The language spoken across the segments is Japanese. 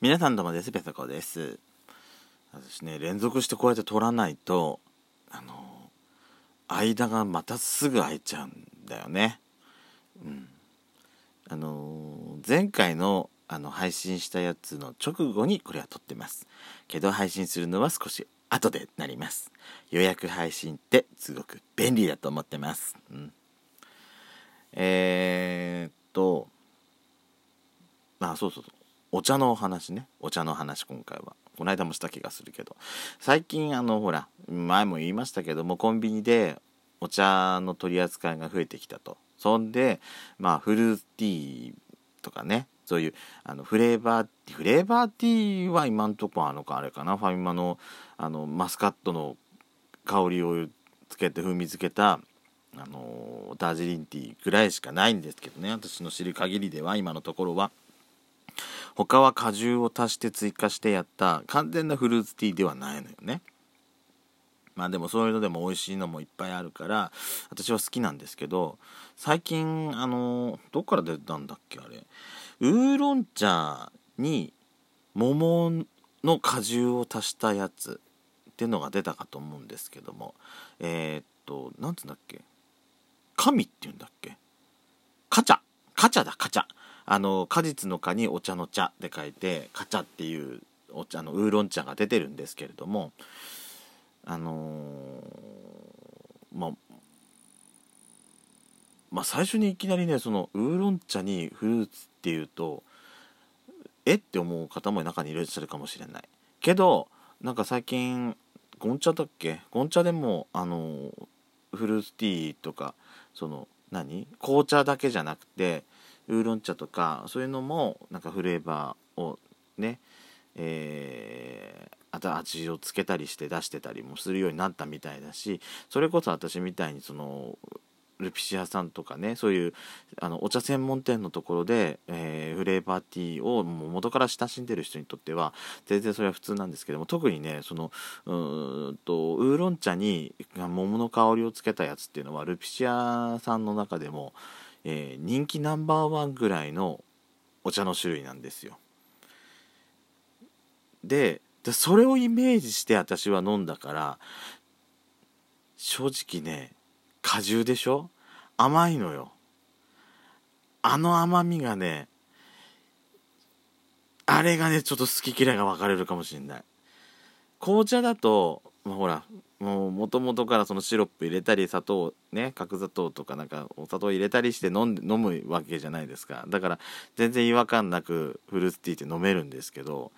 皆さんどうもですペソコです。私ね連続してこうやって撮らないとあの間がまたすぐ空いちゃうんだよね。うん。あの前回のあの配信したやつの直後にこれは撮ってます。けど配信するのは少し後でなります。予約配信ってすごく便利だと思ってます。うん。えー、っとまあそうそうそう。お茶のお話ね。お茶の話今回は。この間もした気がするけど。最近あのほら前も言いましたけどもコンビニでお茶の取り扱いが増えてきたと。そんでまあフルーティーとかね。そういうあのフレーバーフレーバーティーは今んとこあのかあれかな。ファミマのあのマスカットの香りをつけて風味付けたあのダージリンティーぐらいしかないんですけどね。私の知る限りでは今のところは。他は果汁を足して追加してやった完全なフルーツティーではないのよね。まあでもそういうのでも美味しいのもいっぱいあるから私は好きなんですけど最近あのどっから出たんだっけあれ。ウーロン茶に桃の果汁を足したやつっていうのが出たかと思うんですけどもえー、っと何つうんだっけ？神っていうんだっけ？カチャ。カチャだカチャ。あの果実の果にお茶の茶で書いてカチャっていうお茶のウーロン茶が出てるんですけれどもあのー、まあまあ最初にいきなりねそのウーロン茶にフルーツっていうとえって思う方も中にいらっしゃるかもしれない。けどなんか最近ゴン茶だっけ？ゴン茶でもあのフルーツティーとかその何？紅茶だけじゃなくてウーロン茶とかそういうのもなんかフレーバーをねえー、あと味をつけたりして出してたりもするようになったみたいだしそれこそ私みたいにそのルピシアさんとかねそういうあのお茶専門店のところで、えー、フレーバーティーをもう元から親しんでる人にとっては全然それは普通なんですけども特にねそのうんとウーロン茶に桃の香りをつけたやつっていうのはルピシアさんの中でもえー、人気ナンバーワンぐらいのお茶の種類なんですよ。でそれをイメージして私は飲んだから正直ね果汁でしょ？甘いのよ。あの甘みがねあれがねちょっと好き嫌いが分かれるかもしれない。紅茶だと、まあ、ほらもう元々からそのシロップ入れたり砂糖ね角砂糖とかなんかお砂糖入れたりして飲んで飲むわけじゃないですか。だから全然違和感なくフルーツティーって飲めるんですけど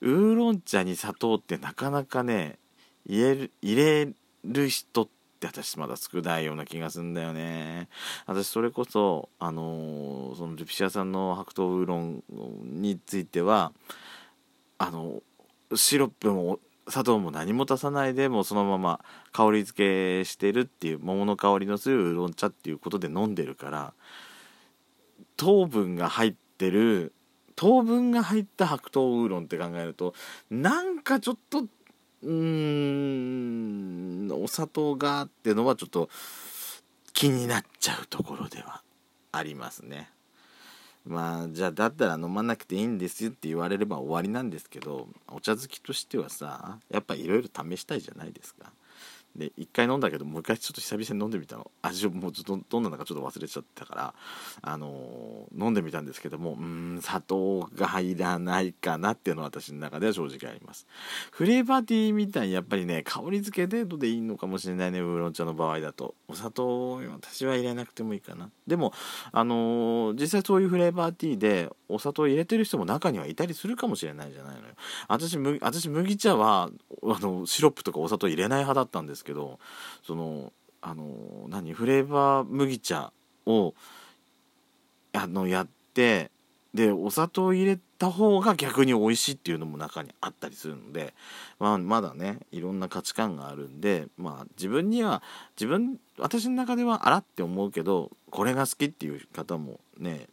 ウーロン茶に砂糖ってなかなかね入れる入れる人って私まだ少ないような気がするんだよね。私それこそあのー、そのルピシアさんの白桃ウーロンについてはあのシロップも砂糖も何も足さないでもうそのまま香り付けしてるっていう桃の香りのするウーロン茶っていうことで飲んでるから糖分が入ってる糖分が入った白桃ウーロンって考えるとなんかちょっとうーんお砂糖がってのはちょっと気になっちゃうところではありますね。まあじゃあだったら飲まなくていいんですよって言われれば終わりなんですけどお茶好きとしてはさやっぱいろいろ試したいじゃないですか。で1回飲んだけどもう一回ちょっと久々に飲んでみたの。味をもうちょっとどんなのかちょっと忘れちゃったから。あのー、飲んでみたんですけどもうん砂糖が入らないかなっていうのは私の中では正直あります。フレーバーティーみたいにやっぱりね香り付け程度でいいのかもしれないねウーロン茶の場合だと。お砂糖私は入れなくてもいいかな。でもあのー、実際そういうフレーバーティーでお砂糖入れてる人も中にはいたりするかもしれないじゃないのよ。私私麦茶はあのシロップとかお砂糖入れない派だったんですけどそのあの何フレーバー麦茶をあのやってでお砂糖を入れた方が逆に美味しいっていうのも中にあったりするので、まあ、まだねいろんな価値観があるんで、まあ、自分には自分私の中ではあらって思うけどこれが好きっていう方もね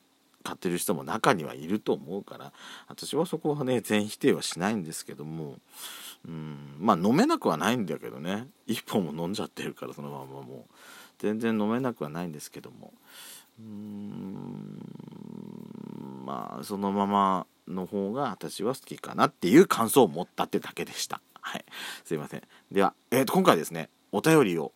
買ってる人も中にはいると思うから私はそこはね全否定はしないんですけどもうん。まあ飲めなくはないんだけどね。1本も飲んじゃってるからそのままもう。全然飲めなくはないんですけども。うん。まあそのままの方が私は好きかなっていう感想を持ったってだけでした。はい。すいません。では、えー、と今回ですねお便りを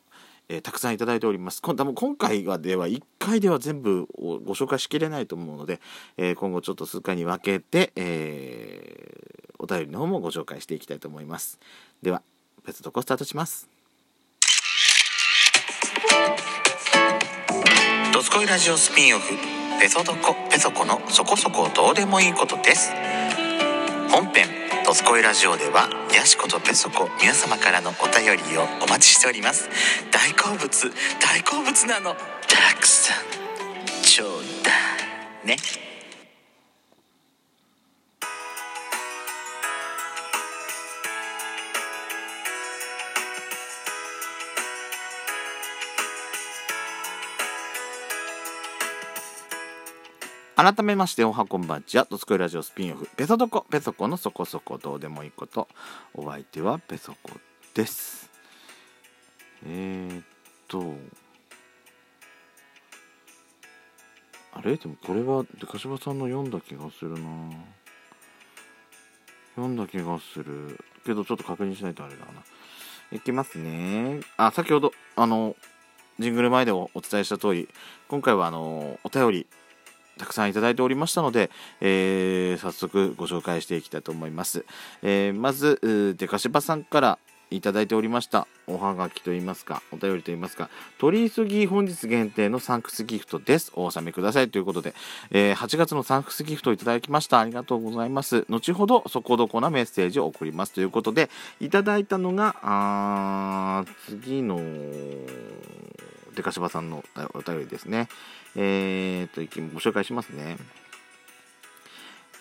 えー、たくさんいただいております。今今回はでは1回では全部ご紹介しきれないと思うので、えー、今後ちょっと数回に分けて、え、お便りの方もご紹介していきたいと思います。では、ペソドコスタートします。ドスコイラジオスピンオフ、ペソドコペソコのそこそこどうでもいいことです。本編「どすこいラジオ」ではやしことペソコ皆様からのお便りをお待ちしております大好物大好物なのたくさんちょうだいね改めましておはこんばんちは、ドスコイラジオスピンオフ、ペソドコ、ペソコのそこそこどうでもいいこと、お相手はペソコです。えー、っと、あれ？でもこれはデカシバさんの読んだ気がするな読んだ気がする。けどちょっと確認しないとあれだな。いきますね。あ、先ほど、あの、ジングル前でお伝えした通り、今回はあの、お便り、たくさんいただいておりましたので、えー、早速ご紹介していきたいと思います。えー、まず、デカシバさんからいただいておりましたおはがきといいますかお便りといいますか取り急ぎ本日限定のサンクスギフトです。お納めくださいということで、えー、8月のサンクスギフトをいただきました。ありがとうございます。後ほどそこどこなメッセージを送りますということでいただいたのがあ次のデカシバさんのお便りですね。えー、と、ご紹介しますね。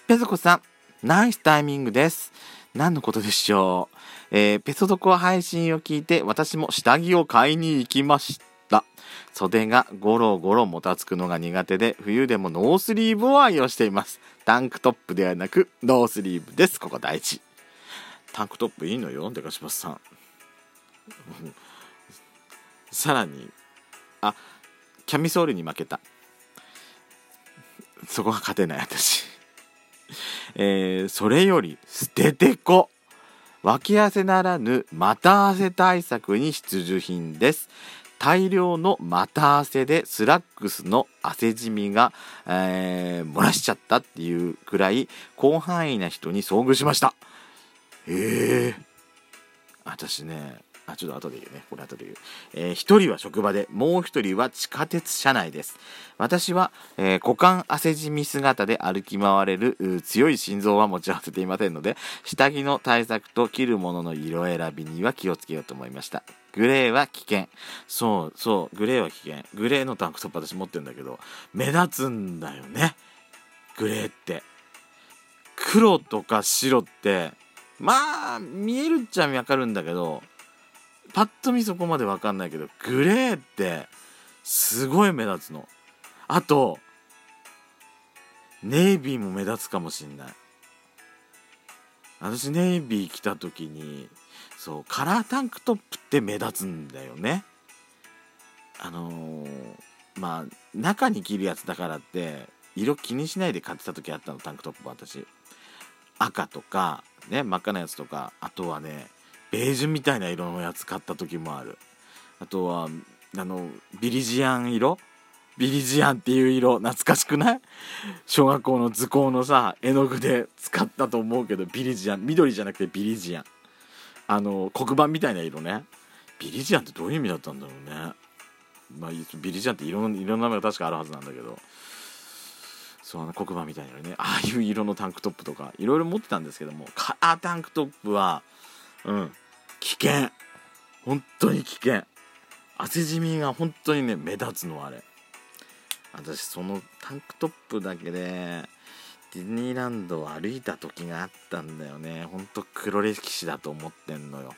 ペソコさん、ナイスタイミングです。何のことでしょう？えー、ペソドコ配信を聞いて、私も下着を買いに行きました。袖がゴロゴロもたつくのが苦手で、冬でもノースリーブを愛用しています。タンクトップではなく、ノースリーブです。ここ大事。タンクトップいいのよ、デカシバスさん。さらに、あ、キャミソールに負けた。そこは勝てない私。えー、それよりステテコ。脇汗ならぬ股汗対策に必需品です。大量の股汗でスラックスの汗じみが、えー、漏らしちゃったっていうくらい広範囲な人に遭遇しました。ええー、私ねあ、ちょっと後で言うね。これ後で言う。えー、1人は職場で、もう1人は地下鉄車内です。私は、えー、股間汗じみ姿で歩き回れる強い心臓は持ち合わせていませんので、下着の対策と着るものの色選びには気をつけようと思いました。グレーは危険。そう、そう、グレーは危険。グレーのタンクトップ私持ってるんだけど、目立つんだよね。グレーって。黒とか白って、まあ、見えるっちゃわかるんだけど、パッと見そこまで分かんないけどグレーってすごい目立つの。あとネイビーも目立つかもしんない。私ネイビー着た時にそうカラータンクトップって目立つんだよね。あのー、まあ中に着るやつだからって色気にしないで買ってた時あったのタンクトップ私。赤とかね真っ赤なやつとか。あとはねベージュみたいな色のやつ買った時もある。あとはあのビリジアン色？ビリジアンっていう色懐かしくない？小学校の図工のさ絵の具で使ったと思うけどビリジアン緑じゃなくてビリジアン。あの黒板みたいな色ね。ビリジアンってどういう意味だったんだろうね。まあ、ビリジアンって色の色の名前が確かあるはずなんだけど。そうあの黒板みたいなね。ああいう色のタンクトップとかいろいろ持ってたんですけども。カラータンクトップはうん。危険。本当に危険。汗じみが本当にね目立つのあれ。私そのタンクトップだけでディズニーランドを歩いた時があったんだよね。ほんと黒歴史だと思ってんのよ。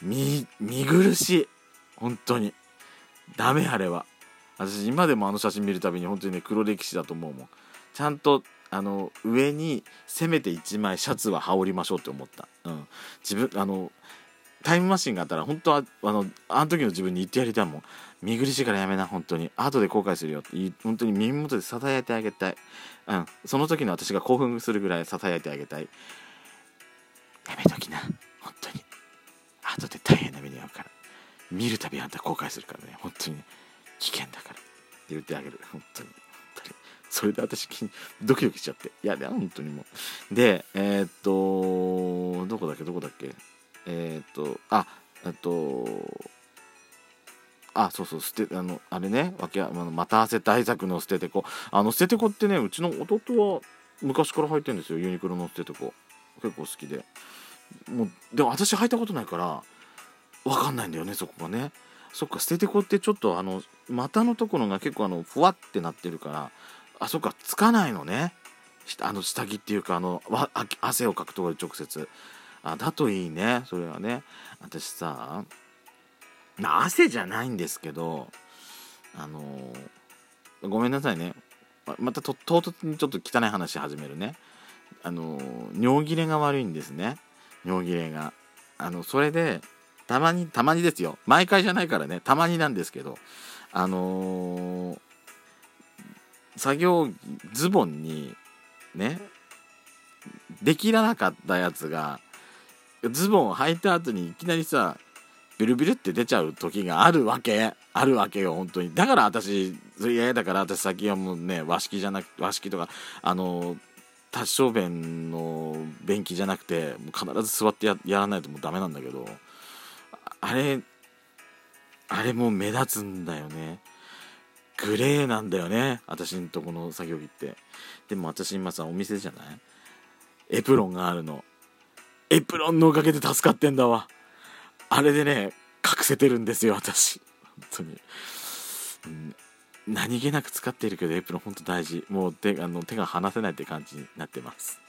見見苦しい。本当に。ダメあれは。私今でもあの写真見るたびに本当にね黒歴史だと思うもん。ちゃんとあの上にせめて1枚シャツは羽織りましょうって思った、うん、自分あのタイムマシンがあったら本当はあのあの時の自分に言ってやりたいもん。見苦しいからやめな本当に。後で後悔するよって。本当に耳元でささやいてあげたい、うん、その時の私が興奮するぐらいささやいてあげたい。やめときな。本当に。後で大変な目に遭うから。見るたびあんた後悔するからね。本当に。危険だから。って言ってあげる。本当に。それで私ドキドキしちゃって。いやで本当にもう。でえー、っとどこだっけどこだっけ。えー、っとあえっとあそうそう捨てあのあれねわけあのまた汗対策の捨ててこ。あの捨ててこってねうちの弟は昔から履いてるんですよ。ユニクロの捨ててこ。結構好きで。もうでも私履いたことないから分かんないんだよねそこがね。そっか捨ててこってちょっとあの股のところが結構あのふわってなってるからあそっかつかないのね。あの下着っていうかあの汗をかくところで直接。あだといいねそれはね。私さ汗じゃないんですけどあのー、ごめんなさいね。また唐突にちょっと汚い話始めるね。あのー、尿切れが悪いんですね。尿切れが。あのそれでたまにたまにですよ。毎回じゃないからね。たまになんですけど。あのー、作業ズボンにねできらなかったやつがズボンを履いた後にいきなりさビルビルって出ちゃう時があるわけあるわけよ本当に。だから私それ嫌だから私先はもうね和式じゃなく和式とかあの多小便の便器じゃなくてもう必ず座ってやらないともうダメなんだけどあれあれも目立つんだよね。グレーなんだよね。私んとこの作業着って。でも私今さお店じゃない？エプロンがあるの。エプロンのおかげで助かってんだわ。あれでね隠せてるんですよ私。本当に、うん、何気なく使っているけどエプロン本当大事。もう手あの手が離せないって感じになってます。